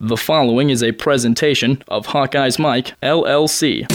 The following is a presentation of Hawkeyes Mike, LLC.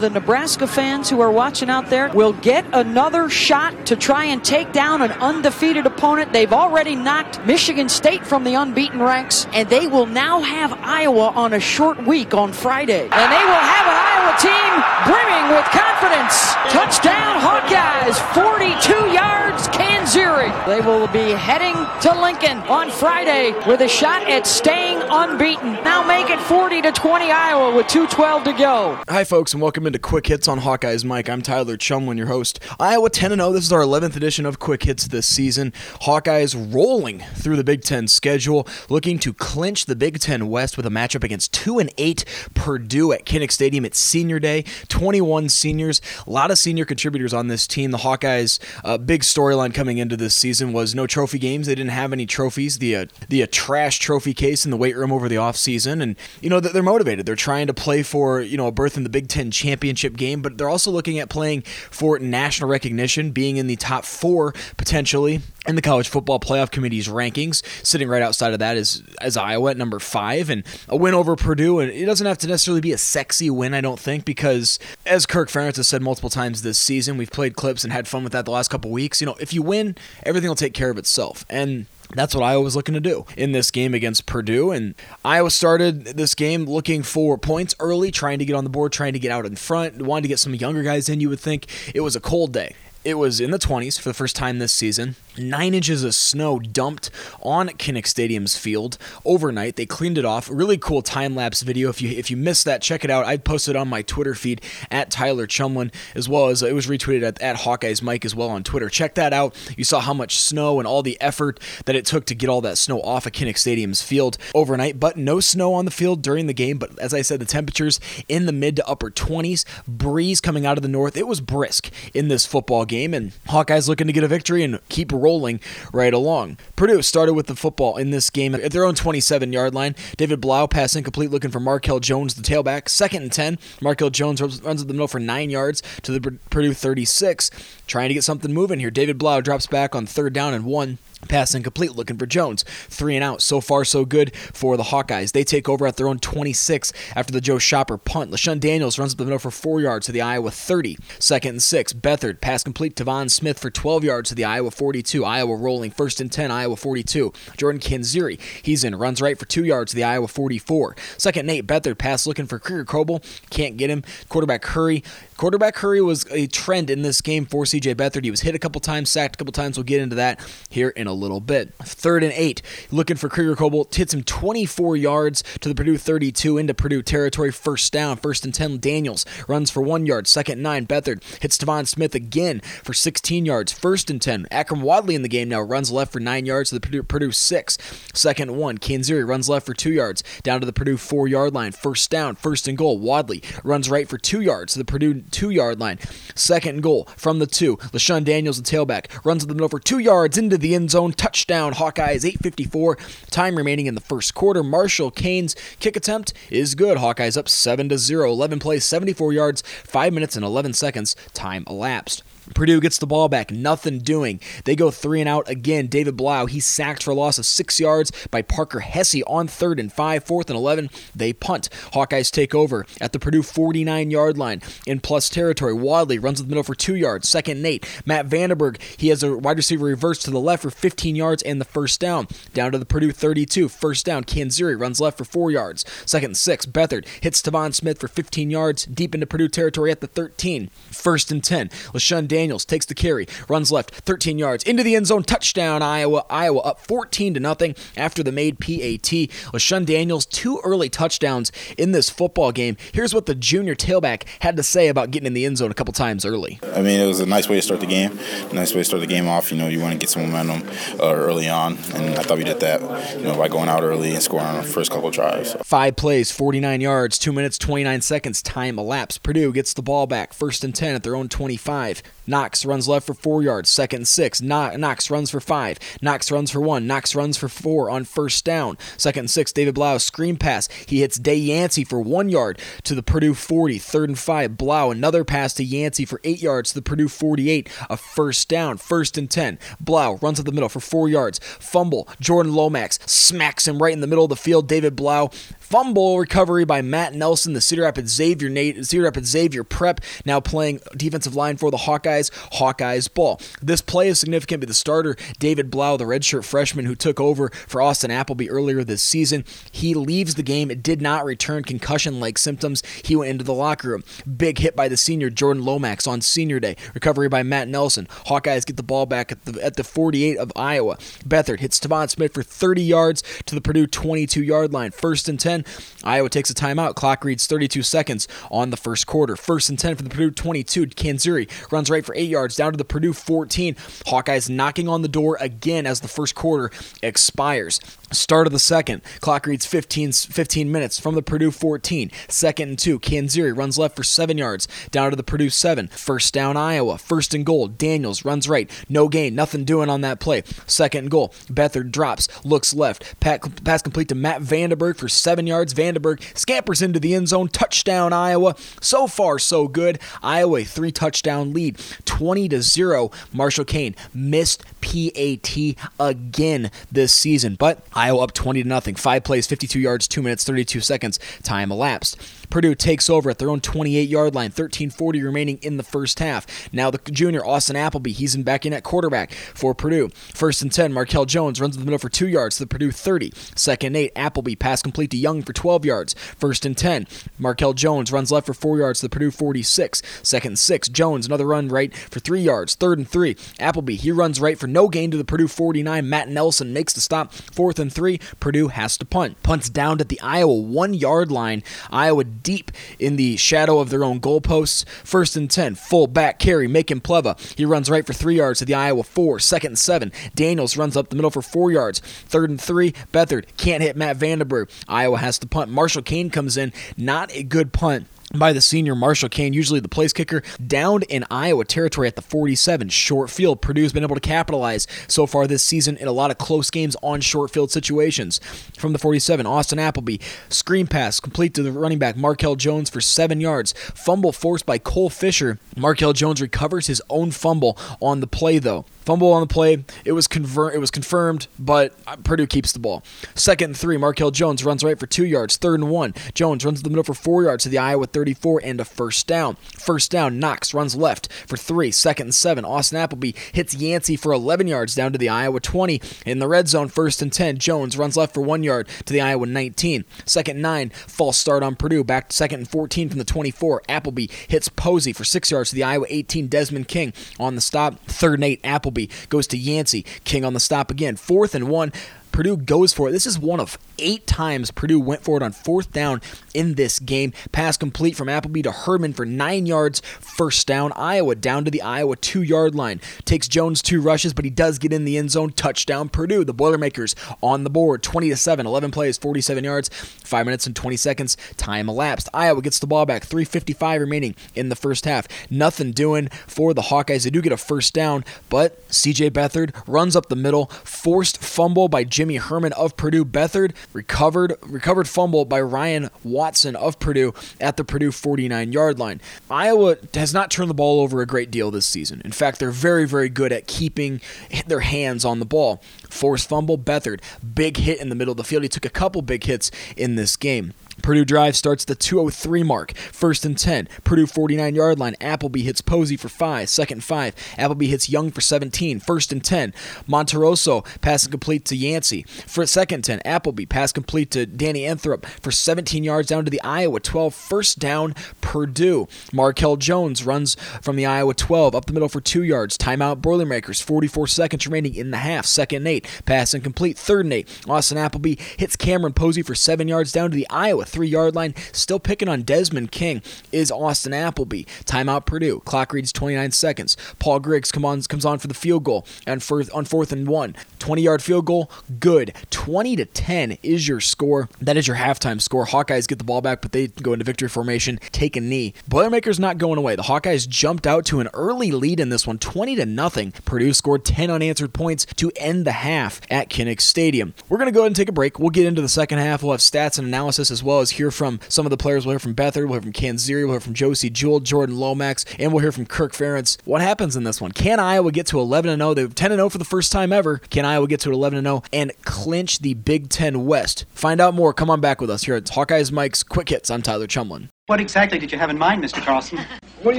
the Nebraska fans who are watching out there will get another shot to try and take down an undefeated opponent. They've already knocked Michigan State from the unbeaten ranks, and they will now have Iowa on a short week on Friday. And they will have an Iowa team brimming with confidence. Touchdown Hawkeyes, 42 yards, Canzeri. They will be heading to Lincoln on Friday with a shot at staying unbeaten. Now make it 40 to 20 Iowa with 2:12 to go. Hi, folks, and welcome into Quick Hits on Hawkeyes Mike. I'm Tyler Chumlin, your host. Iowa 10 0. This is our 11th edition of Quick Hits this season. Hawkeyes rolling through the Big Ten schedule, looking to clinch the Big Ten West with a matchup against 2 and 8 Purdue at Kinnick Stadium. It's senior day, 21 seniors, a lot of senior contributors on this team. The Hawkeyes' uh, big storyline coming into this season was no trophy games. They didn't have any trophies. The uh, the uh, trash trophy case in the weight room over the offseason. And, you know, they're motivated. They're trying to play for, you know, a berth in the Big Ten championship game, but they're also looking at playing for national recognition, being in the top four potentially in the college football playoff committee's rankings. Sitting right outside of that is as Iowa at number five, and a win over Purdue. And it doesn't have to necessarily be a sexy win, I don't think, because as Kirk Ferentz has said multiple times this season, we've played clips and had fun with that the last couple weeks. You know, if you win, everything will take care of itself. And that's what Iowa was looking to do in this game against Purdue. And Iowa started this game looking for points early, trying to get on the board, trying to get out in front, wanted to get some younger guys in. You would think it was a cold day. It was in the 20s for the first time this season. Nine inches of snow dumped on Kinnick Stadium's field overnight. They cleaned it off. Really cool time lapse video. If you if you missed that, check it out. I posted on my Twitter feed at Tyler Chumlin, as well as uh, it was retweeted at, at Hawkeyes Mike as well on Twitter. Check that out. You saw how much snow and all the effort that it took to get all that snow off of Kinnick Stadium's field overnight. But no snow on the field during the game. But as I said, the temperatures in the mid to upper 20s. Breeze coming out of the north. It was brisk in this football game, and Hawkeyes looking to get a victory and keep rolling right along. Purdue started with the football in this game at their own 27 yard line. David Blough pass incomplete looking for Markell Jones, the tailback. Second and 10. Markell Jones runs up the middle for nine yards to the Purdue 36. Trying to get something moving here. David Blough drops back on third down and one. Pass incomplete, looking for Jones. Three and out. So far, so good for the Hawkeyes. They take over at their own 26 after the Joe Schopper punt. LeShun Daniels runs up the middle for four yards to the Iowa 30. Second and six. Beathard pass complete to Von Smith for 12 yards to the Iowa 42. Iowa rolling. First and 10, Iowa 42. Jordan Canzeri, he's in. Runs right for two yards to the Iowa 44. Second Nate Beathard pass looking for Krieger Coble. Can't get him. Quarterback Curry. Quarterback Curry was a trend in this game for CJ Beathard. He was hit a couple times, sacked a couple times. We'll get into that here in a little bit. Third and eight, looking for Krieger Coble, hits him 24 yards to the Purdue 32 into Purdue territory. First down, first and 10. Daniels runs for one yard. Second nine, Beathard hits Tevaun Smith again for 16 yards. First and 10. Akrum Wadley in the game now runs left for nine yards to the Purdue, Purdue six. Second one, Canzeri runs left for two yards down to the Purdue four yard line. First down, first and goal. Wadley runs right for two yards to the Purdue two yard line. Second goal from the two. LeShun Daniels, the tailback, runs the middle for two yards into the end zone. Touchdown, Hawkeyes, 8.54. Time remaining in the first quarter. Marshall Koehn's kick attempt is good. Hawkeyes up 7 to 0. 11 plays, 74 yards, 5 minutes and 11 seconds. Time elapsed. Purdue gets the ball back, nothing doing. They go three and out again. David Blough, he's sacked for a loss of six yards by Parker Hesse on third and five, fourth and 11. They punt. Hawkeyes take over at the Purdue 49 yard line in plus territory. Wadley runs the middle for two yards. Second and eight. Matt VandeBerg, he has a wide receiver reverse to the left for 15 yards and the first down. Down to the Purdue 32. First down. Canzeri runs left for four yards. Second and six. Beathard hits Tevaun Smith for 15 yards deep into Purdue territory at the 13. First and 10. LeShun Daniels takes the carry, runs left, 13 yards into the end zone, touchdown Iowa. Iowa up 14 to nothing after the made PAT. LeShun Daniels two early touchdowns in this football game. Here's what the junior tailback had to say about getting in the end zone a couple times early. I mean, it was a nice way to start the game. Nice way to start the game off. You know, you want to get some momentum uh, early on, and I thought we did that. You know, by going out early and scoring on the first couple drives. Five plays, 49 yards, two minutes, 29 seconds. Time elapsed. Purdue gets the ball back, first and 10 at their own 25. Knox runs left for four yards. Second and six. Knox runs for five. Knox runs for one. Knox runs for four on first down. Second and six. David Blough screen pass. He hits Day Yancey for one yard to the Purdue 40. Third and five. Blough another pass to Yancey for eight yards to the Purdue 48. A first down. First and ten. Blough runs up the middle for four yards. Fumble. Jordan Lomax smacks him right in the middle of the field. David Blough fumble recovery by Matt Nelson, the Cedar Rapids Xavier Cedar Rapids Xavier prep, now playing defensive line for the Hawkeyes. Hawkeyes ball. This play is significant because the starter, David Blough, the redshirt freshman who took over for Austin Appleby earlier this season, he leaves the game. It did not return concussion-like symptoms. He went into the locker room. Big hit by the senior Jordan Lomax on senior day. Recovery by Matt Nelson. Hawkeyes get the ball back at the at the 48 of Iowa. Beathard hits Tevaun Smith for 30 yards to the Purdue 22-yard line. First and 10. Iowa takes a timeout. Clock reads 32 seconds on the first quarter. First and 10 for the Purdue 22. Canzeri runs right for 8 yards down to the Purdue 14. Hawkeyes knocking on the door again as the first quarter expires. Start of the second. Clock reads 15, 15 minutes from the Purdue 14. Second and two. Canzeri runs left for seven yards down to the Purdue seven. First down, Iowa. First and goal. Daniels runs right. No gain. Nothing doing on that play. Second and goal. Beathard drops. Looks left. Pass complete to Matt VandeBerg for seven yards. VandeBerg scampers into the end zone. Touchdown, Iowa. So far, so good. Iowa three touchdown lead. 20 to 0. Marshall Koehn missed PAT again this season, but Iowa up 20 to nothing. Five plays, 52 yards, 2 minutes, 32 seconds. Time elapsed. Purdue takes over at their own 28 yard line, 13:40 remaining in the first half. Now the junior Austin Appleby, he's in back in at quarterback for Purdue. First and 10, Markell Jones runs in the middle for two yards to the Purdue 30. Second eight, Appleby pass complete to Young for 12 yards. First and 10, Markell Jones runs left for four yards to the Purdue 46. Second six, Jones another run right for three yards. Third and three, Appleby he runs right for no gain to the Purdue 49. Matt Nelson makes the stop. Fourth and three, Purdue has to punt. Punts down at the Iowa one yard line. Iowa deep in the shadow of their own goalposts. First and 10, full back carry, Macon Plewa. He runs right for three yards to the Iowa four. Second and seven, Daniels runs up the middle for four yards. Third and three, Beathard can't hit Matt VandeBerg. Iowa has to punt. Marshall Koehn comes in, not a good punt by the senior Marshall Koehn, usually the place kicker, downed in Iowa territory at the 47. Short field. Purdue's been able to capitalize so far this season in a lot of close games on short field situations. From the 47, Austin Appleby, screen pass complete to the running back Markell Jones for seven yards. Fumble forced by Cole Fisher. Markell Jones recovers his own fumble on the play, though. Fumble on the play. It was conver- It was confirmed, but uh, Purdue keeps the ball. Second and three. Markell Jones runs right for two yards. Third and one. Jones runs the middle for four yards to the Iowa 34 and a first down. First down. Knox runs left for three. Second and seven. Austin Appleby hits Yancey for 11 yards down to the Iowa 20 in the red zone. First and 10. Jones runs left for one yard to the Iowa 19. Second nine. False start on Purdue. Back to second and 14 from the 24. Appleby hits Posey for six yards to the Iowa 18. Desmond King on the stop. Third and eight. Appleby goes to Yancey. King on the stop again. Fourth and one. Purdue goes for it. This is one of eight times Purdue went for it on fourth down in this game. Pass complete from Appleby to Herdman for nine yards. First down. Iowa down to the Iowa two yard line. Takes Jones two rushes, but he does get in the end zone. Touchdown Purdue. The Boilermakers on the board. 20 to 7. 11 plays, 47 yards. Five minutes and 20 seconds. Time elapsed. Iowa gets the ball back. 3.55 remaining in the first half. Nothing doing for the Hawkeyes. They do get a first down, but CJ Beathard runs up the middle. Forced fumble by Jimmy Herman of Purdue. Beathard recovered recovered fumble by Ryan Watson of Purdue at the Purdue 49 yard line. Iowa has not turned the ball over a great deal this season. In fact, they're very very good at keeping their hands on the ball. Forced fumble, Beathard, big hit in the middle of the field. He took a couple big hits in this game. Purdue drive starts the 203 mark. First and 10. Purdue 49 yard line. Appleby hits Posey for 5. Second 5. Appleby hits Young for 17. First and 10. Monteroso passes complete to Yancey. For second 10. Appleby pass complete to Danny Anthrop for 17 yards down to the Iowa 12. First down Purdue. Markell Jones runs from the Iowa 12 up the middle for 2 yards. Timeout Boilermakers. 44 seconds remaining in the half. Second 8. Pass incomplete. Third and 8. Austin Appleby hits Cameron Posey for 7 yards down to the Iowa three yard line. Still picking on Desmond King is Austin Appleby. Timeout Purdue. Clock reads 29 seconds. Paul Griggs come on, comes on for the field goal and for, on fourth and one. 20 yard field goal, good. 20 to 10 is your score. That is your halftime score. Hawkeyes get the ball back, but they go into victory formation, take a knee. Boilermakers not going away. The Hawkeyes jumped out to an early lead in this one, 20 to nothing. Purdue scored 10 unanswered points to end the half at Kinnick Stadium. We're going to go ahead and take a break. We'll get into the second half. We'll have stats and analysis as well as hear from some of the players. We'll hear from Beathard, we'll hear from Canzeri, we'll hear from Josey Jewell, Jordan Lomax, and we'll hear from Kirk Ferentz. What happens in this one? Can Iowa get to 11 0? They're 10 0 for the first time ever. Can Iowa get to 11 0 and clinch the Big Ten West? Find out more. Come on back with us here at Hawkeyes Mike's Quick Hits. I'm Tyler Chumlin. What exactly did you have in mind, Mr. Carlson? What do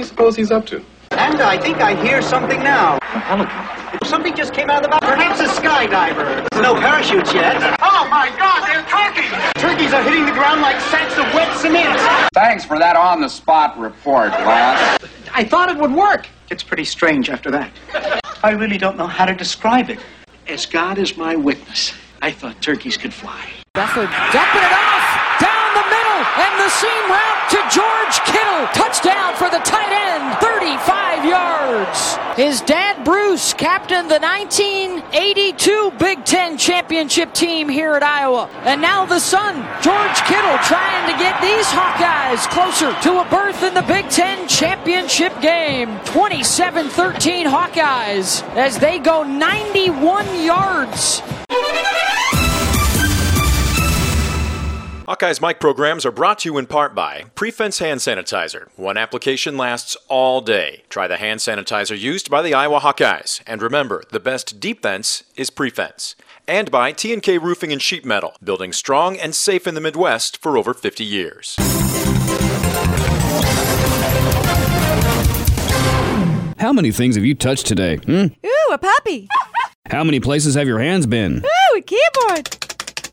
you suppose he's up to? And I think I hear something now. Something just came out of the mouth. Perhaps a skydiver. No parachutes yet. Oh my God, they're turkeys! Turkeys are hitting the ground like sacks of wet cement. Thanks for that on the spot report, Lance. I thought it would work. It's pretty strange after that. I really don't know how to describe it. As God is my witness, I thought turkeys could fly. Beathard dumping it off down the middle and the seam route to George Kittle. Touchdown for the tight end, 35 yards. His dad, Bruce, captained the 1982 Big Ten championship team here at Iowa. And now the son, George Kittle, trying to get these Hawkeyes closer to a berth in the Big Ten championship game. 27 13 Hawkeyes as they go 91 yards Hawkeye's mic programs are brought to you in part by Prefense Hand Sanitizer. One application lasts all day. Try the hand sanitizer used by the Iowa Hawkeyes. And remember, the best defense fence is Prefense. And by T&K Roofing and Sheet Metal, building strong and safe in the Midwest for over 50 years. How many things have you touched today? Hmm? Ooh, a puppy. How many places have your hands been? Ooh, a keyboard.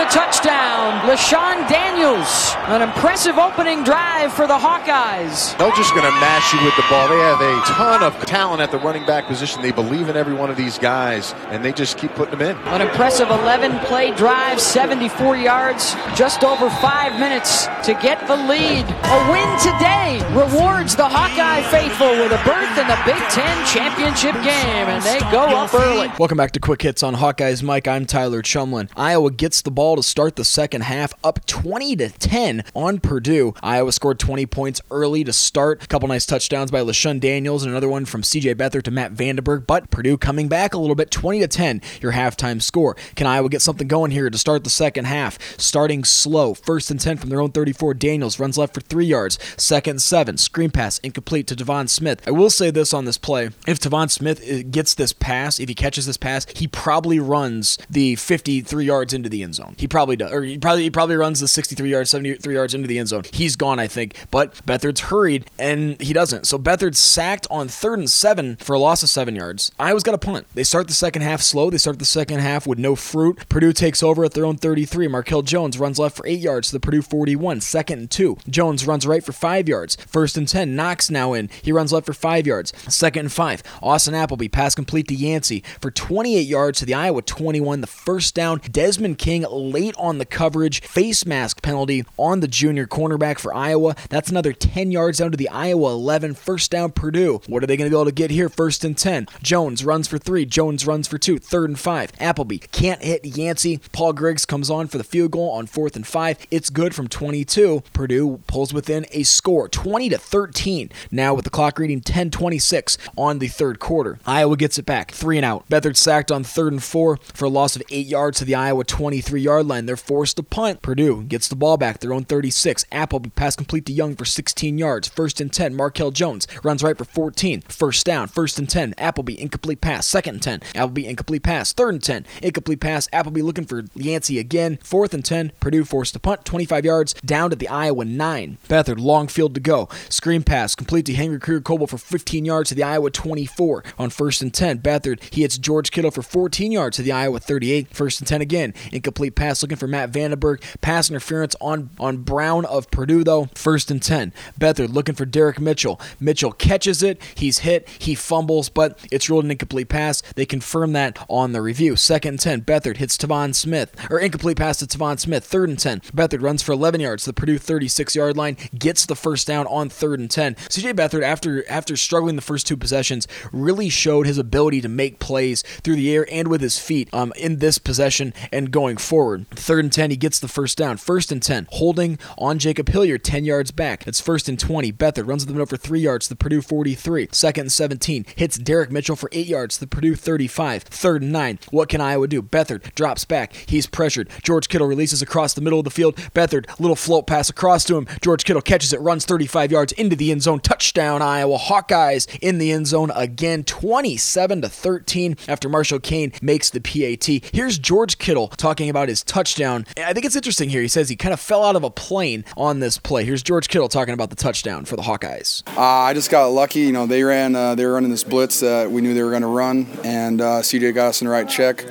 The touchdown. LeShun Daniels. An impressive opening drive for the Hawkeyes. They're just going to mash you with the ball. They have a ton of talent at the running back position. They believe in every one of these guys, and they just keep putting them in. An impressive 11 play drive, 74 yards, just over five minutes to get the lead. A win today rewards the Hawkeye faithful with a berth in the Big Ten championship game, and they go up early. Welcome back to Quick Hits on Hawkeyes Mike. I'm Tyler Chumlin. Iowa gets the ball to start the second half, up 20 to 10 on Purdue. Iowa scored 20 points early to start. A couple nice touchdowns by LeShun Daniels and another one from CJ Beathard to Matt VandeBerg. But Purdue coming back a little bit, 20 to 10, your halftime score. Can Iowa get something going here to start the second half? Starting slow, first and 10 from their own 34. Daniels runs left for three yards. Second and seven, screen pass incomplete to Tevaun Smith. I will say this on this play: if Tevaun Smith uh, gets this pass, if he catches this pass, he probably runs the 53 yards into the end zone. He probably does, or he probably he probably runs the 63 yards, 73 yards into the end zone. He's gone, I think. But Beathard's hurried and he doesn't. So Beathard's sacked on third and seven for a loss of seven yards. Iowa's got a punt. They start the second half slow. They start the second half with no fruit. Purdue takes over at their own 33. Markell Jones runs left for eight yards to the Purdue 41. Second and two. Jones runs right for five yards. First and 10. Knox now in. He runs left for five yards. Second and five. Austin Appleby pass complete to Yancey for 28 yards to the Iowa 21. The first down. Desmond King late on the coverage. Face mask penalty on the junior cornerback for Iowa. That's another 10 yards down to the Iowa 11. First down Purdue. What are they going to be able to get here? First and 10. Jones runs for three. Jones runs for two. Third and five. Appleby can't hit Yancey. Paul Griggs comes on for the field goal on fourth and five. It's good from 22. Purdue pulls within a score 20 to 13. Now with the clock reading 10:26 on the third quarter. Iowa gets it back. Three and out. Beathard sacked on third and four for a loss of eight yards to the Iowa 23 yard line. They're forced to punt. Purdue gets the ball back, their own 36. Appleby pass complete to Young for 16 yards. First and 10. Markell Jones runs right for 14. First down. First and 10. Appleby incomplete pass. Second and 10. Appleby incomplete pass. Third and 10. Incomplete pass. Appleby looking for Yancey again. Fourth and 10. Purdue forced to punt 25 yards down to the Iowa 9. Beathard, long field to go. Screen pass complete to Henry Krieger Coble for 15 yards to the Iowa 24. On first and 10, Beathard, he hits George Kittle for 14 yards to the Iowa 38. First and 10 again. Incomplete pass looking for Matt VandeBerg. Pass interference on, on Brown of Purdue, though. First and 10. Beathard looking for Derek Mitchell. Mitchell catches it. He's hit. He fumbles, but it's ruled an incomplete pass. They confirm that on the review. Second and 10. Beathard hits Tevaun Smith. Or incomplete pass to Tevaun Smith. Third and 10. Beathard runs for 11 yards the Purdue 36 yard line. Gets the first down on third and 10. CJ Beathard, after, after struggling the first two possessions, really showed his ability to make plays through the air and with his feet um, in this possession and going forward. Third and 10, he gets the first down. First and 10, holding on Jacob Hillyer 10 yards back. It's first and 20. Beathard runs the middle for 3 yards the Purdue 43. Second and 17, hits Derek Mitchell for 8 yards the Purdue 35. Third and 9, what can Iowa do? Beathard drops back. He's pressured. George Kittle releases across the middle of the field. Beathard, little float pass across to him. George Kittle catches it, runs 35 yards into the end zone. Touchdown, Iowa. Hawkeyes in the end zone again, 27 to 13 after Marshall Koehn makes the PAT. Here's George Kittle talking about his touchdown. I think it's interesting here. He says he kind of fell out of a plane on this play. Here's George Kittle talking about the touchdown for the Hawkeyes. Uh, I just got lucky. You know, they ran, uh, they were running this blitz that we knew they were going to run, and uh, CJ got us in the right check,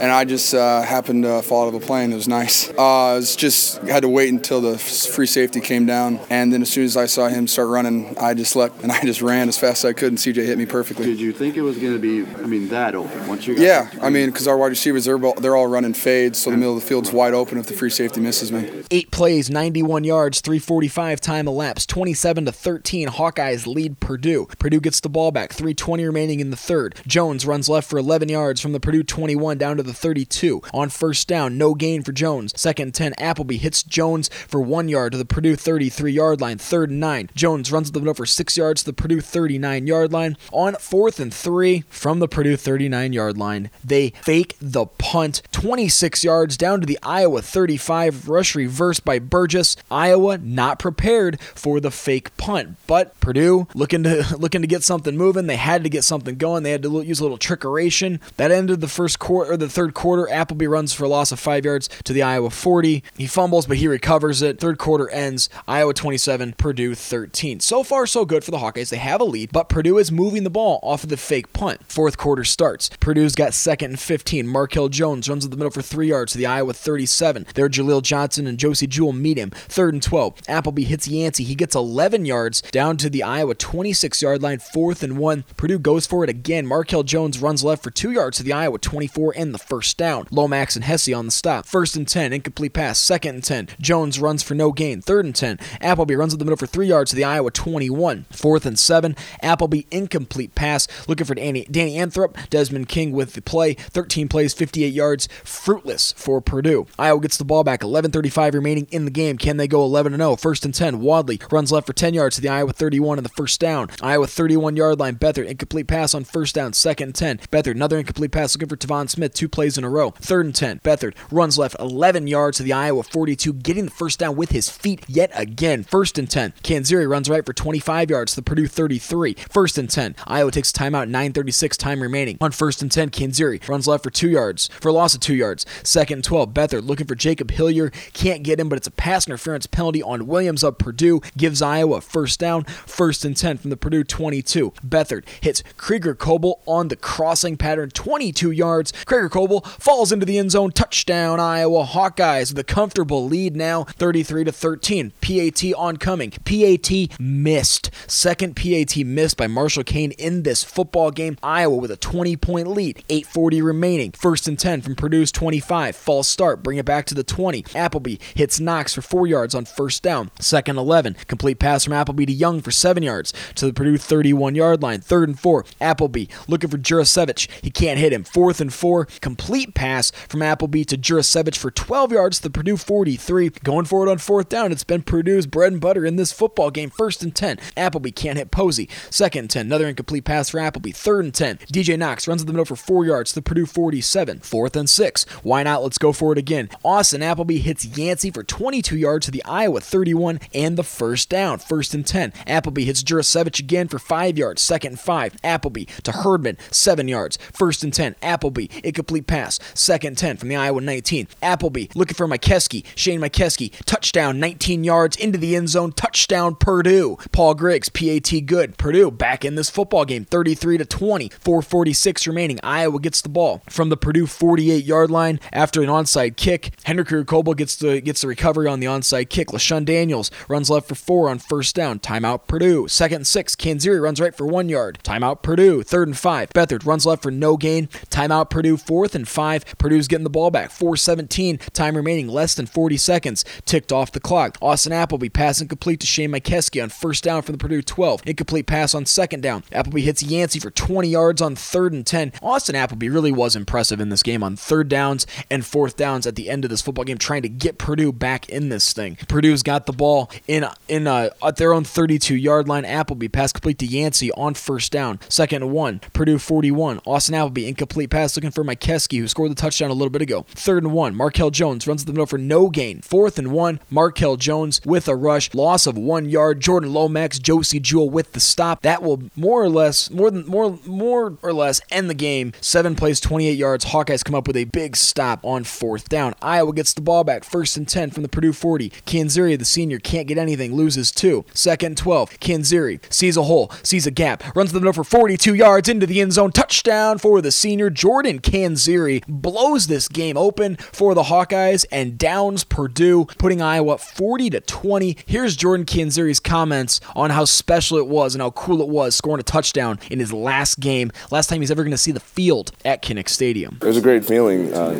and I just uh, happened to fall out of a plane. It was nice. Uh, I was just had to wait until the free safety came down, and then as soon as I saw him start running, I just leapt and I just ran as fast as I could, and CJ hit me perfectly. Did you think it was going to be? I mean, that open once you? yeah, I mean, because our wide receivers they're all, they're all running fades, so the middle of the field's wide open if the free safety misses me. Eight plays, 91 yards, 345 time elapsed, 27 to 13. Hawkeyes lead Purdue. Purdue gets the ball back, 320 remaining in the third. Jones runs left for 11 yards from the Purdue 21 down to the 32. On first down, no gain for Jones. Second and 10, Appleby hits Jones for one yard to the Purdue 33 yard line. Third and nine, Jones runs the middle for six yards to the Purdue 39 yard line. On fourth and three from the Purdue 39 yard line, they fake the punt 26 yards down to the Iowa 35. Rush reverse by Burgess. Iowa not prepared for the fake punt, but Purdue looking to looking to get something moving. They had to get something going. They had to use a little trickeration. That ended the first quarter or the third quarter. Appleby runs for a loss of five yards to the Iowa 40. He fumbles, but he recovers it. Third quarter ends. Iowa 27, Purdue 13. So far, so good for the Hawkeyes. They have a lead, but Purdue is moving the ball off of the fake punt. Fourth quarter starts. Purdue's got second and 15. Markell Jones runs to the middle for three yards to the Iowa 37. There, Jaleel Johnson and Josey Jewell meet him. Third and 12. Appleby hits Yancey. He gets 11 yards down to the Iowa 26 yard line. Fourth and one. Purdue goes for it again. Markell Jones runs left for two yards to the Iowa 24 and the first down. Lomax and Hesse on the stop. First and 10. Incomplete pass. Second and 10. Jones runs for no gain. Third and 10. Appleby runs to the middle for three yards to the Iowa 21. Fourth and seven. Appleby incomplete pass. Looking for Danny, Danny Anthrop. Desmond King with the play. 13 plays, 58 yards. Fruitless for Purdue. Iowa gets the ball back. 11:35 remaining in the game. Can they go 11 0? First and 10. Wadley runs left for 10 yards to the Iowa 31 and the first down. Iowa 31 yard line. Beathard incomplete pass on first down. Second and 10. Beathard another incomplete pass looking for Tevaun Smith. Two plays in a row. Third and 10. Beathard runs left 11 yards to the Iowa 42, getting the first down with his feet yet again. First and 10. Canzeri runs right for 25 yards to the Purdue 33. First and 10. Iowa takes a timeout. 9:36 time remaining. On first and 10, Canzeri runs left for two yards for a loss of two yards. Second and 12. Beathard looking for Jacob Hillyer. Can't get him, but it's a pass interference penalty on Williams of Purdue. Gives Iowa first down. First and 10 from the Purdue 22. Beathard hits Krieger Coble on the crossing pattern. 22 yards. Krieger Coble falls into the end zone. Touchdown, Iowa Hawkeyes with a comfortable lead now, 33 to 13. PAT oncoming. PAT missed. Second PAT missed by Marshall Koehn in this football game. Iowa with a 20 point lead. 8:40 remaining. First and 10 from Purdue's 25. False start. Bring it back to the 20. Appleby hits Knox for four yards on first down. Second 11. Complete pass from Appleby to Young for seven yards to the Purdue 31 yard line. Third and four. Appleby looking for Jurasevich. He can't hit him. Fourth and four. complete pass from Appleby to Jurasevich for 12 yards to the Purdue 43. Going forward on fourth down, it's been Purdue's bread and butter in this football game. First and 10. Appleby can't hit Posey. Second and 10. Another incomplete pass for Appleby. Third and 10. DJ Knox runs in the middle for four yards to the Purdue 47. Fourth and six. Why not? Let's go for it again. Austin Appleby hits Yancey for 22 yards to the Iowa 31 and the first down. First and 10. Appleby hits Jurasevich again for five yards. Second and five. Appleby to Herdman, seven yards. First and 10. Appleby, incomplete pass. Second and 10 from the Iowa 19. Appleby looking for McKeskey. Shane McKeskey, touchdown, 19 yards into the end zone. Touchdown, Purdue. Paul Griggs, PAT good. Purdue back in this football game, 33 to 20. 446 remaining. Iowa gets the ball from the Purdue 48 yard line after an onside kick. Henry Coble gets the gets the recovery on the onside kick. LeShun Daniels runs left for four on first down. Timeout Purdue. Second and six. Canzeri runs right for one yard. Timeout Purdue. Third and five. Beathard runs left for no gain. Timeout Purdue. Fourth and five. Purdue's getting the ball back. 417. Time remaining less than 40 seconds. Ticked off the clock. Austin Appleby passing complete to Shane McKeskey on first down from the Purdue 12. Incomplete pass on second down. Appleby hits Yancey for 20 yards on third and 10. Austin Appleby really was impressive in this game on third downs and fourth downs at the end of this football game, trying to get Purdue back in this thing. Purdue's got the ball in in uh, at their own 32 yard line. Appleby pass complete to Yancey on first down. Second and one. Purdue 41. Austin Appleby incomplete pass looking for Keski, who scored the touchdown a little bit ago. Third and one. Markell Jones runs the middle for no gain. Fourth and one. Markell Jones with a rush. Loss of one yard. Jordan Lomax, Josey Jewell with the stop. That will more or less, more than more more or less end the game. Seven plays, 28 yards. Hawkeyes come up with a big stop on fourth down. Iowa gets the ball back. First and 10 from the Purdue 40. Canzeri, the senior, can't get anything. Loses two. Second and 12. Canzeri sees a hole, sees a gap, runs the middle for 42 yards into the end zone. Touchdown for the senior. Jordan Canzeri blows this game open for the Hawkeyes and downs Purdue, putting Iowa 40 to 20. Here's Jordan Canzeri's comments on how special it was and how cool it was scoring a touchdown in his last game. Last time he's ever going to see the field at Kinnick Stadium. It was a great feeling. Uh,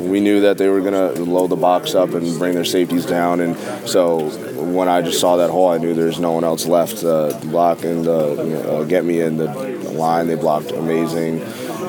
we knew that they were going to load the box up and bring their safeties down, and so when I just saw that hole, I knew there's no one else left uh, to block and uh, get me in the line. They blocked amazing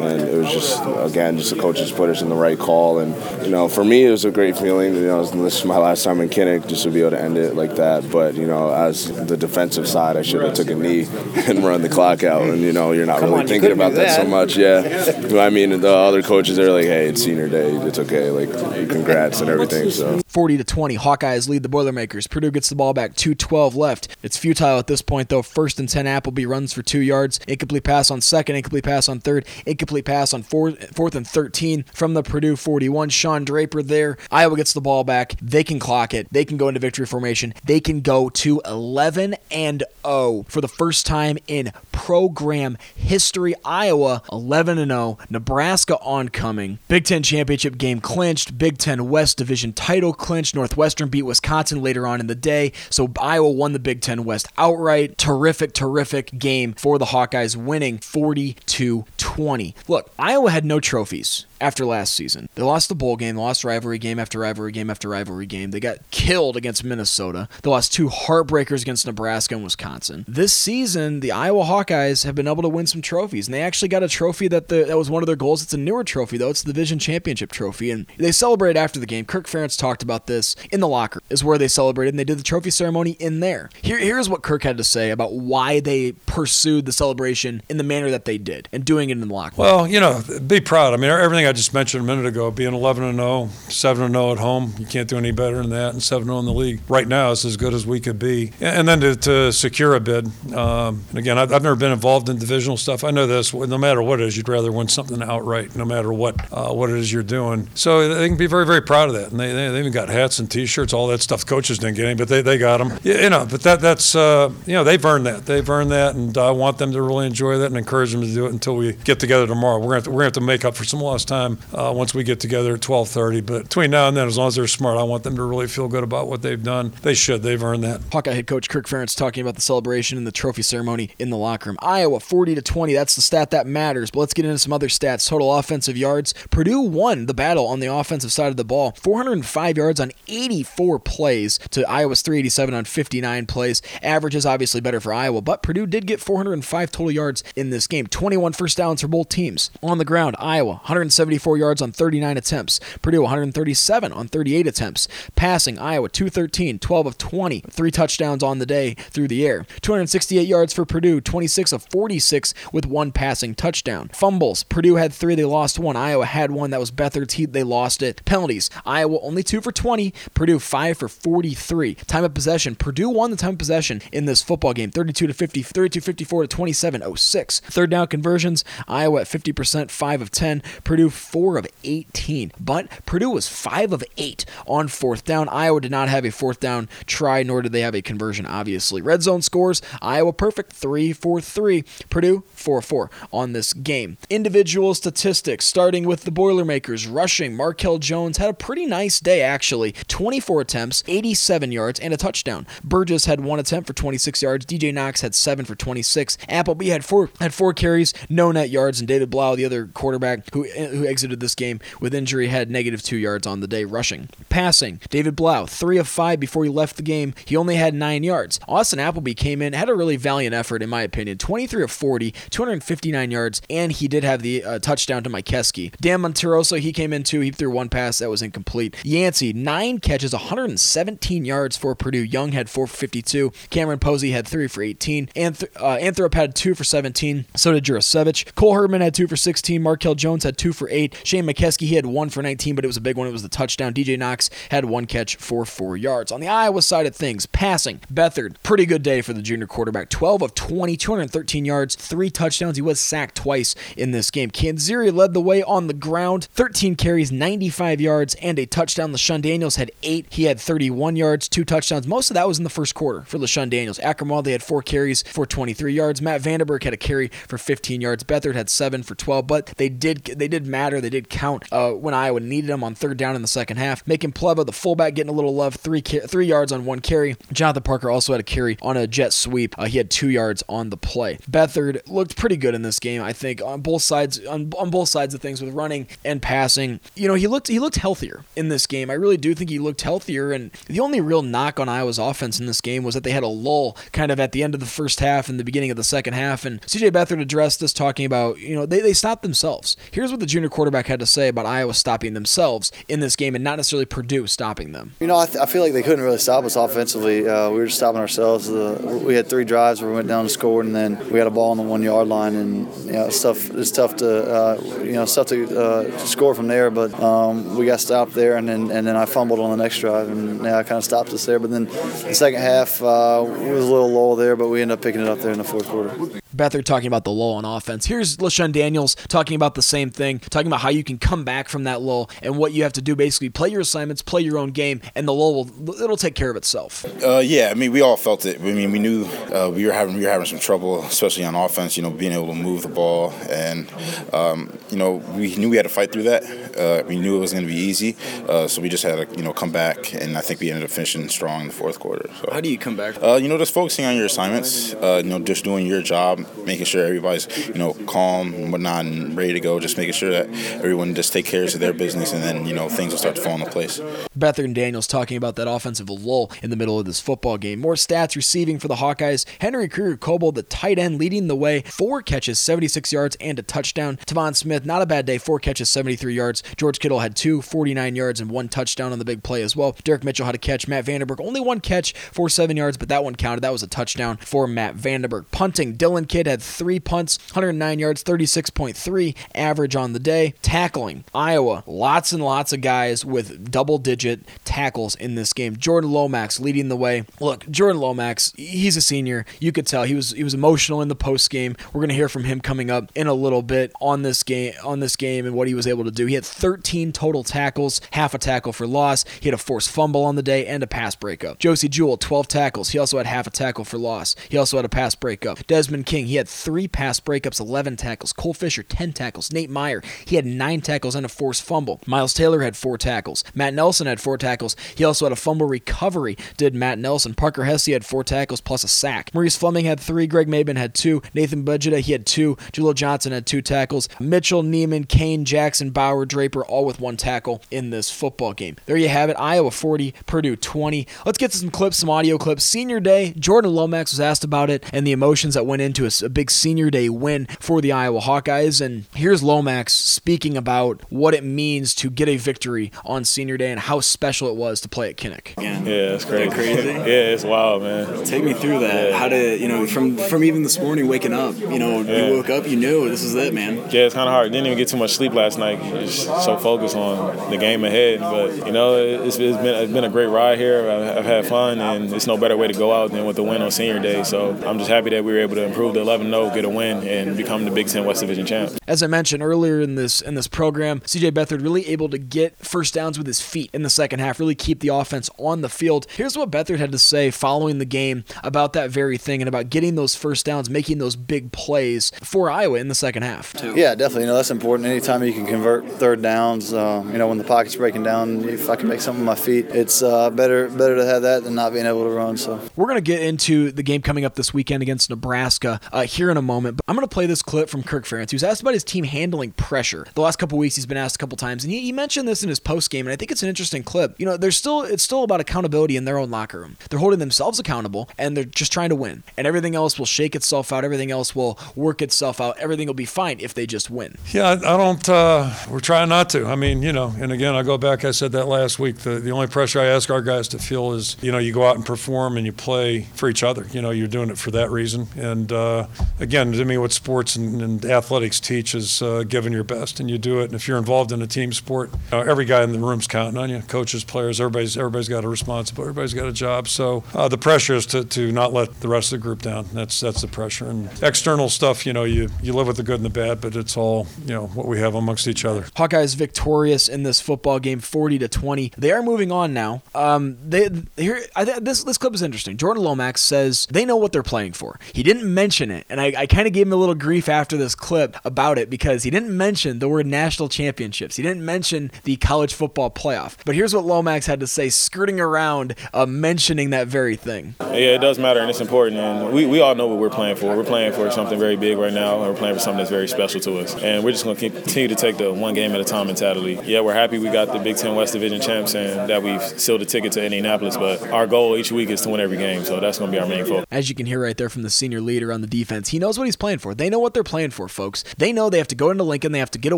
and it was just again just the coaches put us in the right call. And you know for me it was a great feeling. You know this is my last time in Kinnick just to be able to end it like that. But you know as the defensive side I should have took a knee and run the clock out. And you know you're not Come really on, thinking about that. that. so much. Yeah. I mean the other coaches are like hey it's senior day. It's okay. Like congrats and everything so. 40 to 20 Hawkeyes lead the Boilermakers. Purdue gets the ball back 212 left. It's futile at this point though. First and 10 Appleby runs for 2 yards. Incomplete pass on second incomplete pass on third incomplete incomplete pass on fourth, and 13 from the Purdue 41. Sean Draper there. Iowa gets the ball back. They can clock it. They can go into victory formation. They can go to 11 and 0 for the first time in program history. Iowa 11 and 0. Nebraska oncoming. Big Ten championship game clinched. Big Ten West Division title clinched. Northwestern beat Wisconsin later on in the day. So Iowa won the Big Ten West outright. Terrific, terrific game for the Hawkeyes, winning 40 to 20. Look, Iowa had no trophies after last season. They lost the bowl game, they lost rivalry game after rivalry game after rivalry game. They got killed against Minnesota. They lost two heartbreakers against Nebraska and Wisconsin. This season, the Iowa Hawkeyes have been able to win some trophies, and they actually got a trophy that the, that was one of their goals. It's a newer trophy though. It's the Division Championship trophy, and they celebrated after the game. Kirk Ferentz talked about this in the locker. Is where they celebrated, and they did the trophy ceremony in there. Here, here's what Kirk had to say about why they pursued the celebration in the manner that they did, and doing it in the locker. Well, you know, be proud. I mean, everything I just mentioned a minute ago, being 11 and 0, 7 and 0 at home, you can't do any better than that, and 7 0 in the league. Right now, it's as good as we could be. And then to, to secure a bid. Um, and again, I've, I've, never been involved in divisional stuff. I know this. No matter what it is, you'd rather win something outright, no matter what uh, what it is you're doing. So they can be very, very proud of that. And they, they, they even got hats and T-shirts, all that stuff. Coaches didn't get any, but they, they got them. You know, but that that's uh, you know they've earned that. They've earned that, and I want them to really enjoy that and encourage them to do it until we get together tomorrow. We're gonna to, we're gonna have to make up for some lost time uh, once we get together at 12:30. But between now and then, as long as they're smart, I want them to really feel good about what they've done. They should. They've earned that. Hawkeye head coach Kirk Ferentz talking about the celebration and the trophy ceremony in the locker room. Iowa 40 to 20. That's the stat that matters. But let's get into some other stats. Total offensive yards. Purdue won the battle on the offensive side of the ball. 405 yards on 84 plays to Iowa's 387 on 59 plays. Average is obviously better for Iowa, but Purdue did get 405 total yards in this game. 21 first downs for both teams. On the ground, Iowa 170 74 yards on 39 attempts. Purdue 137 on 38 attempts. Passing, Iowa 213, 12 of 20, three touchdowns on the day through the air. 268 yards for Purdue, 26 of 46 with one passing touchdown. Fumbles, Purdue had three, they lost one. Iowa had one, that was Beathard's. He, they lost it. Penalties, Iowa only two for 20, Purdue five for 43. Time of possession, Purdue won the time of possession in this football game, 32 to 50, 32 54 to 27 06. Third down conversions, Iowa at 50%, 5 of 10, Purdue 4 of 18. But Purdue was 5 of 8 on fourth down. Iowa did not have a fourth down try, nor did they have a conversion, obviously. Red zone scores, Iowa perfect, 3 for 3. Purdue 4 4 on this game. Individual statistics, starting with the Boilermakers. Rushing, Markell Jones had a pretty nice day, actually. 24 attempts, 87 yards, and a touchdown. Burgess had one attempt for 26 yards. DJ Knox had seven for 26. Appleby had four had four carries, no net yards, and David Blough, the other quarterback who who exited this game with injury, had negative two yards on the day rushing. Passing, David Blough, three of five before he left the game. He only had nine yards. Austin Appleby came in, had a really valiant effort, in my opinion. 23 of 40, 259 yards, and he did have the uh, touchdown to Mikeski. Dan Monteroso, he came in too. He threw one pass that was incomplete. Yancey, nine catches, 117 yards for Purdue. Young had four for 52. Cameron Posey had three for 18. Anth- uh, Anthrop had two for 17. So did Jurasevich. Cole Herdman had two for 16. Markell Jones had two for eight. Shane McKeskey, he had one for 19, but it was a big one. It was the touchdown. DJ Knox had one catch for four yards. On the Iowa side of things, passing, Beathard, pretty good day for the junior quarterback. 12 of 20, 213 yards, three touchdowns. He was sacked twice in this game. Canzeri led the way on the ground, 13 carries, 95 yards, and a touchdown. LeShun Daniels had eight. He had 31 yards, two touchdowns. Most of that was in the first quarter for LeShun Daniels. Akrum they had four carries for 23 yards. Matt VandeBerg had a carry for 15 yards. Beathard had seven for 12, but they did they did matter. They did count uh, when Iowa needed them on third down in the second half. Macon Plewa, the fullback, getting a little love, three three yards on one carry. Jonathan Parker also had a carry on a jet sweep. Uh, he had two yards on the play. Beathard looked pretty good in this game, I think, on both sides on, on both sides of things with running and passing. You know, he looked he looked healthier in this game. I really do think he looked healthier. And the only real knock on Iowa's offense in this game was that they had a lull kind of at the end of the first half and the beginning of the second half. And CJ Beathard addressed this talking about, you know, they, they stopped themselves. Here's what the junior quarterback had to say about Iowa stopping themselves in this game and not necessarily Purdue stopping them. You know, I, th- I feel like they couldn't really stop us offensively. Uh, we were just stopping ourselves. Uh, we had three drives where we went down and scored, and then we had a ball on the one yard line, and you know, it's tough. It's tough to uh, you know, it's tough to uh, score from there. But um, we got stopped there, and then and then I fumbled on the next drive, and yeah, kind of stopped us there. But then the second half uh, was a little low there, but we ended up picking it up there in the fourth quarter. Beathard talking about the lull on offense. Here's LeShun Daniels talking about the same thing, talking about how you can come back from that lull and what you have to do. Basically, play your assignments, play your own game, and the lull will it'll take care of itself. Uh, yeah, I mean, we all felt it. I mean, we knew uh, we were having we were having some trouble, especially on offense. You know, being able to move the ball, and um, you know, we knew we had to fight through that. Uh, we knew it was going to be easy, uh, so we just had to you know come back, and I think we ended up finishing strong in the fourth quarter. So. How do you come back? Uh, you know, just focusing on your assignments. Uh, you know, just doing your job, making sure everybody's you know calm and whatnot and ready to go. Just making sure that everyone just take care of their business, and then you know things will start to fall into place. Beathard and Daniels talking about that offensive lull in the middle of this football game. More stats receiving for the Hawkeyes. Henry Krieger Coble, the tight end, leading the way. Four catches, 76 yards, and a touchdown. Tevaun Smith, not a bad day. Four catches, 73 yards. George Kittle had two, 49 yards, and one touchdown on the big play as well. Derek Mitchell had a catch. Matt VandeBerg, only one catch for seven yards, but that one counted. That was a touchdown for Matt VandeBerg. Punting, Dillon Kidd had three punts, 109 yards, 36.3 average on the day. Tackling, Iowa, lots and lots of guys with double digit tackles in this game. Jordan Lomax leading the way. Look, Jordan Lomax, he's a senior. You could tell he was he was emotional in the post game. We're gonna hear from him coming up in a little bit on this game on this game and what he was able to do. He had 13 total tackles, half a tackle for loss. He had a forced fumble on the day and a pass breakup. Josey Jewell, 12 tackles. He also had half a tackle for loss. He also had a pass breakup. Desmond King, he had three pass breakups, 11 tackles. Cole Fisher, 10 tackles. Nate Meyer, he had nine tackles and a forced fumble. Miles Taylor had four tackles. Matt Nelson had four tackles. He also had a fumble recovery, did Matt Nelson. Parker Hesse had four tackles plus a sack. Maurice Fleming had three. Greg Mabin had two. Nathan Bazata, he had two. Julio Johnson had two tackles. Mitchell, Niemann, Kane, Jackson, Bauer, Draper, all with one tackle in this football game. There you have it. Iowa 40, Purdue 20. Let's get to some clips, some audio clips. Senior day, Jordan Lomax was asked about it and the emotions that went into his a big senior day win for the Iowa Hawkeyes. And here's Lomax speaking about what it means to get a victory on senior day and how special it was to play at Kinnick. Yeah, it's crazy. crazy? yeah, it's wild, man. Take me through that. Yeah. How to, you know from from even this morning waking up? You know, Yeah. you woke up, you knew this is it, man. Yeah, it's kind of hard. Didn't even get too much sleep last night. Just so focused on the game ahead. But you know, it's, it's been it's been a great ride here. I've, I've had fun, and it's no better way to go out than with the win on senior day. So I'm just happy that we were able to improve the 11-0, get a win, and become the Big Ten West Division champ. As I mentioned earlier in this in this program, CJ Beathard really able to get first downs with his feet in the second half, really keep the offense on the field. Here's what Beathard had to say following the game about that very thing and about getting those first downs, making those big plays for Iowa in the second half. Yeah, definitely. You know, that's important. Anytime you can convert third downs, uh, you know, when the pocket's breaking down, if I can make something with my feet, it's uh, better better to have that than not being able to run. So We're going to get into the game coming up this weekend against Nebraska uh, here in a moment, but I'm going to play this clip from Kirk Ferentz. He was asked about his team handling pressure. The last couple weeks, he's been asked a couple times, and he, he mentioned this in his post game, and I think it's an interesting clip. You know, there's still it's still about accountability in their own locker room. They're holding themselves accountable, and they're just trying to win, and everything else will shake itself out. Everything else will work itself out. Everything will be fine if they just win. Yeah, I, I don't. Uh, we're trying not to. I mean, you know, and again, I go back. I said that last week. The the only pressure I ask our guys to feel is, you know, you go out and perform and you play for each other. You know, you're doing it for that reason. And uh, again, to me, what sports and, and athletics teach is uh, giving your best, and you do it. And if you're involved in a team sport, every guy in the room's counting on you. Coaches, players, everybody's everybody's got a responsibility. Everybody's got a job. So uh, the pressure is to, to not let the rest of the group down. That's that's the pressure. And external stuff, you know, you you live with the good and the bad, but it's all you know what we have amongst each other. Hawkeyes victorious in this football game, 40 to 20. They are moving on now. Um, they here. I th- this this clip is interesting. Jordan Lomax says they know what they're playing for. He didn't mention it, and I, I kind of gave him a little grief after this clip about it because he didn't mention the word national championships. He didn't mention the college football playoff. But here's what Lomax had to say, skirting around uh, mentioning that very thing. Yeah, it does matter and it's important. And we, we all know what we're playing for. We're playing for something very big right now, and we're playing for something that's very special to us. And we're just going to continue to take the one game at a time mentality. Yeah, we're happy we got the Big Ten West Division champs and that we've sealed a ticket to Indianapolis, but our goal each week is to win every game. So that's going to be our main focus. As you can hear right there from the senior leader on the defense, he knows what he's playing for. They know what they're playing for, folks. They know they have to go into Lincoln, they have to get a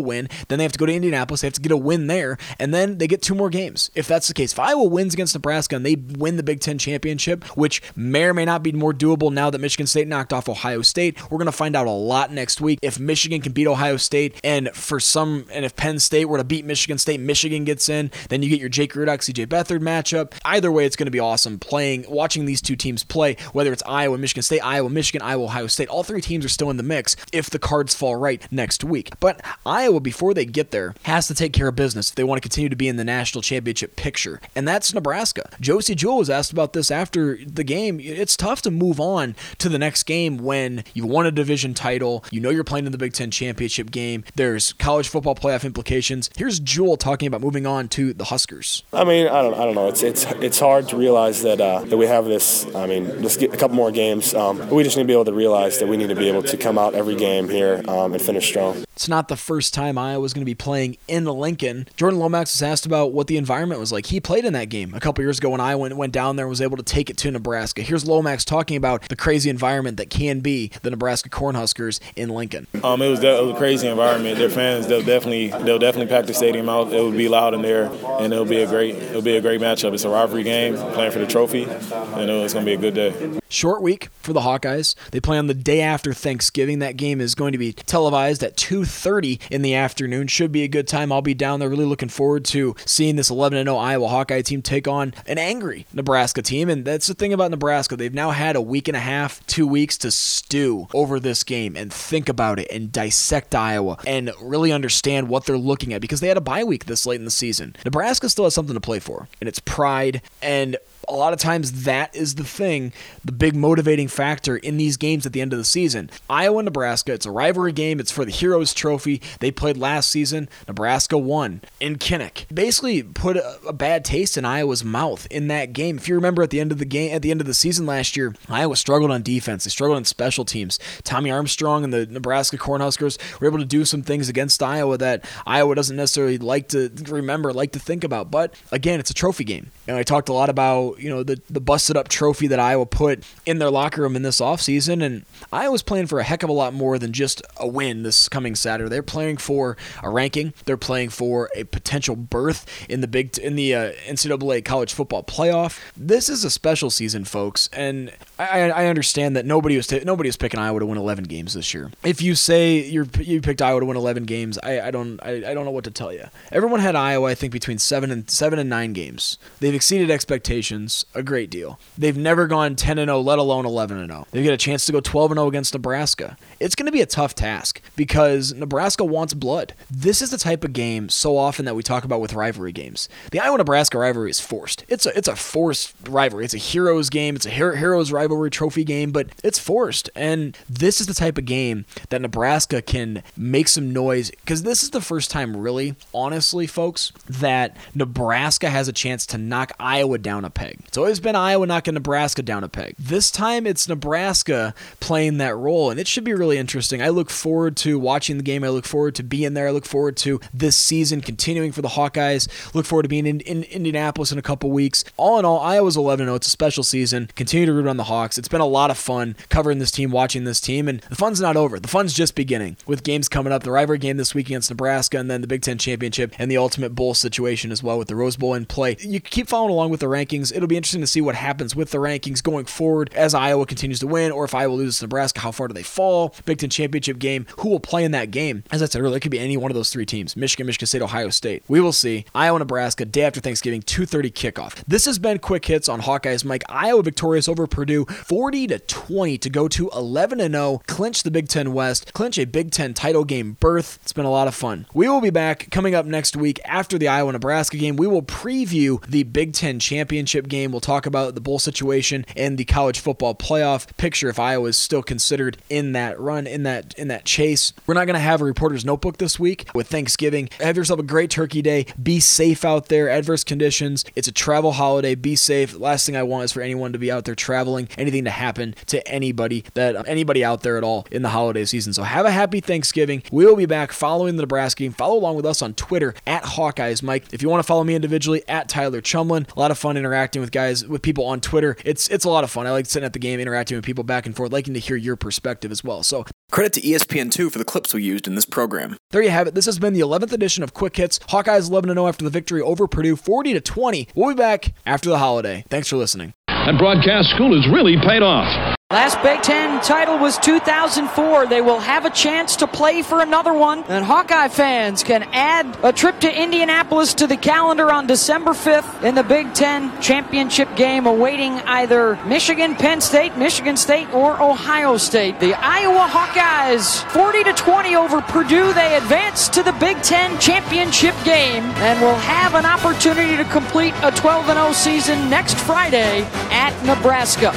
win, then they have to go to Indianapolis, they have to get a win there, and then they get two more games. If that's the case, if Iowa wins against Nebraska and they win the Big Ten championship, which may or may not be more doable now that Michigan State knocked off Ohio State, we're going to find out a lot next week. If Michigan can beat Ohio State, and for some, and if Penn State were to beat Michigan State, Michigan gets in, then you get your Jake Rudock, CJ Beathard matchup. Either way, it's going to be awesome playing, watching these two teams play, whether it's Iowa, Michigan State, Iowa, Michigan, Iowa, Ohio State. All three teams are still in the mix if the cards fall right next week. But Iowa, before they get there, has to take care of business if they want to continue to be in the national championship picture. And that's Nebraska. Josey Jewell was asked about this after the game. It's tough to move on to the next game when you've won a division title, you know you're playing in the Big Ten championship game, there's college football playoff implications. Here's Jewell talking about moving on to the Huskers. I mean, I don't, I don't know. It's it's it's hard to realize that uh, that we have this. I mean, let's get a couple more games. Um, we just need to be able to realize that we need to be able to come out every game here um, and finish strong. It's not the first time Iowa was going to be playing in Lincoln. Jordan Lomax was asked about what the environment was like. He played in that game a couple years ago when Iowa went, went down there and was able to take it to Nebraska. Here's Lomax talking about the crazy environment that can be the Nebraska Cornhuskers in Lincoln. Um, it was, de- it was a crazy environment. Their fans, they'll definitely, they'll definitely pack the stadium out. It would be loud in there, and it'll be a great, it'll be a great matchup. It's a rivalry game, playing for the trophy, and it's going to be a good day. Short week for the Hawkeyes. They play on the day after Thanksgiving. That game is going to be televised at 2:30 in the afternoon. Should be a good time. I'll be down there. Really looking forward to seeing this 11-0 Iowa Hawkeye team take on an angry Nebraska team. And that's the thing about Nebraska. They've now had a week and a half, two weeks to stew over this game and think about it and dissect Iowa and really understand what they're looking at because they had a bye week this late in the season. Nebraska still has something to play for, and it's pride and a lot of times that is the thing, the big motivating factor in these games at the end of the season. Iowa Nebraska, it's a rivalry game. It's for the Heroes Trophy. They played last season. Nebraska won in Kinnick. Basically put a, a, bad taste in Iowa's mouth in that game. If you remember at the end of the game, at the end of the season last year, Iowa struggled on defense. They struggled on special teams. Tommy Armstrong and the Nebraska Cornhuskers were able to do some things against Iowa that Iowa doesn't necessarily like to remember, like to think about. But again, it's a trophy game. And I talked a lot about you know, the, the busted up trophy that Iowa put in their locker room in this offseason. And Iowa's playing for a heck of a lot more than just a win this coming Saturday. They're playing for a ranking. They're playing for a potential berth in the big in the uh, NCAA college football playoff. This is a special season, folks, and I, I understand that nobody was t- nobody was picking Iowa to win 11 games this year. If you say you're you picked Iowa to win 11 games, I, I don't I, I don't know what to tell you. Everyone had Iowa, I think, between seven and seven and nine games. They've exceeded expectations a great deal. They've never gone 10 and 0, let alone 11 and 0. They get a chance to go 12 and 0 against Nebraska. It's going to be a tough task because Nebraska wants blood. This is the type of game so often that we talk about with rivalry games. The Iowa Nebraska rivalry is forced. It's a it's a forced rivalry. It's a heroes game. It's a her- heroes rivalry trophy game, but it's forced. And this is the type of game that Nebraska can make some noise because this is the first time, really, honestly, folks, that Nebraska has a chance to knock Iowa down a peg. It's always been Iowa knocking Nebraska down a peg. This time it's Nebraska playing that role, and it should be really interesting. I look forward to watching the game. I look forward to being there. I look forward to this season continuing for the Hawkeyes. Look forward to being in, in Indianapolis in a couple weeks. All in all, Iowa's 11 0. It's a special season. Continue to root on the Hawks. It's been a lot of fun covering this team, watching this team, and the fun's not over. The fun's just beginning with games coming up. The rivalry game this week against Nebraska, and then the Big Ten championship and the ultimate bowl situation as well with the Rose Bowl in play. You keep following along with the rankings. It'll be interesting to see what happens with the rankings going forward as Iowa continues to win, or if Iowa loses to Nebraska, how far do they fall? Big Ten championship game, who will play in that game? As I said earlier, it could be any one of those three teams: Michigan, Michigan State, Ohio State. We will see. Iowa, Nebraska, day after Thanksgiving, 2:30 kickoff. This has been quick hits on Hawkeyes. Mike Iowa victorious over Purdue, 40 to 20 to go to 11 and 0, clinch the Big Ten West, clinch a Big Ten title game berth. It's been a lot of fun. We will be back coming up next week after the Iowa Nebraska game. We will preview the Big Ten championship game. We'll talk about the bowl situation and the college football playoff picture if Iowa is still considered in that run, in that in that chase. We're not going to have a reporter's notebook this week with Thanksgiving. Have yourself a great turkey day. Be safe out there. Adverse conditions. It's a travel holiday. Be safe. Last thing I want is for anyone to be out there traveling, anything to happen to anybody that uh, anybody out there at all in the holiday season. So have a happy Thanksgiving. We will be back following the Nebraska game. Follow along with us on Twitter at Hawkeyes Mike. If you want to follow me individually at Tyler Chumlin, a lot of fun interacting with guys with people on Twitter. It's it's a lot of fun. I like sitting at the game, interacting with people back and forth, liking to hear your perspective as well. So Credit to E ESPN2 for the clips we used in this program. there you have it. This has been the 11th edition of Quick Hits. Hawkeyes 11 0 after the victory over Purdue, 40 to 20. We'll be back after the holiday. Thanks for listening. That broadcast school has really paid off. Last Big Ten title was 2004. They will have a chance to play for another one. And Hawkeye fans can add a trip to Indianapolis to the calendar on December 5th in the Big Ten championship game awaiting either Michigan, Penn State, Michigan State, or Ohio State. The Iowa Hawkeyes 40 to 20 over Purdue. They advance to the Big Ten championship game and will have an opportunity to complete a 12 0 season next Friday at Nebraska.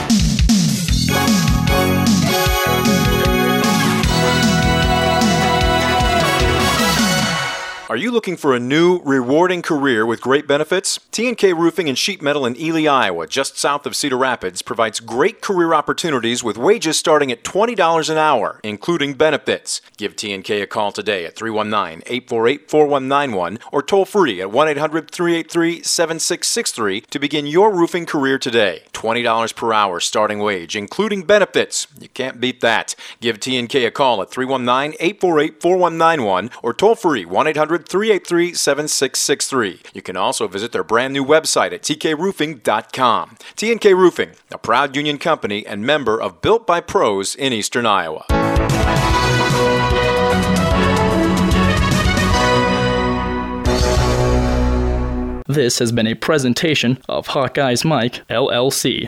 Are you looking for a new, rewarding career with great benefits? T&K Roofing and Sheet Metal in Ely, Iowa, just south of Cedar Rapids, provides great career opportunities with wages starting at $20 an hour, including benefits. Give T&K a call today at 319-848-4191 or toll free at 1-800-383-7663 to begin your roofing career today. $20 per hour starting wage, including benefits. You can't beat that. Give T&K a call at 319-848-4191 or toll free 1-800 383 7663. You can also visit their brand new website at tkroofing.com. TNK Roofing, a proud union company and member of Built by Pros in Eastern Iowa. This has been a presentation of Hawkeye's Mike, LLC.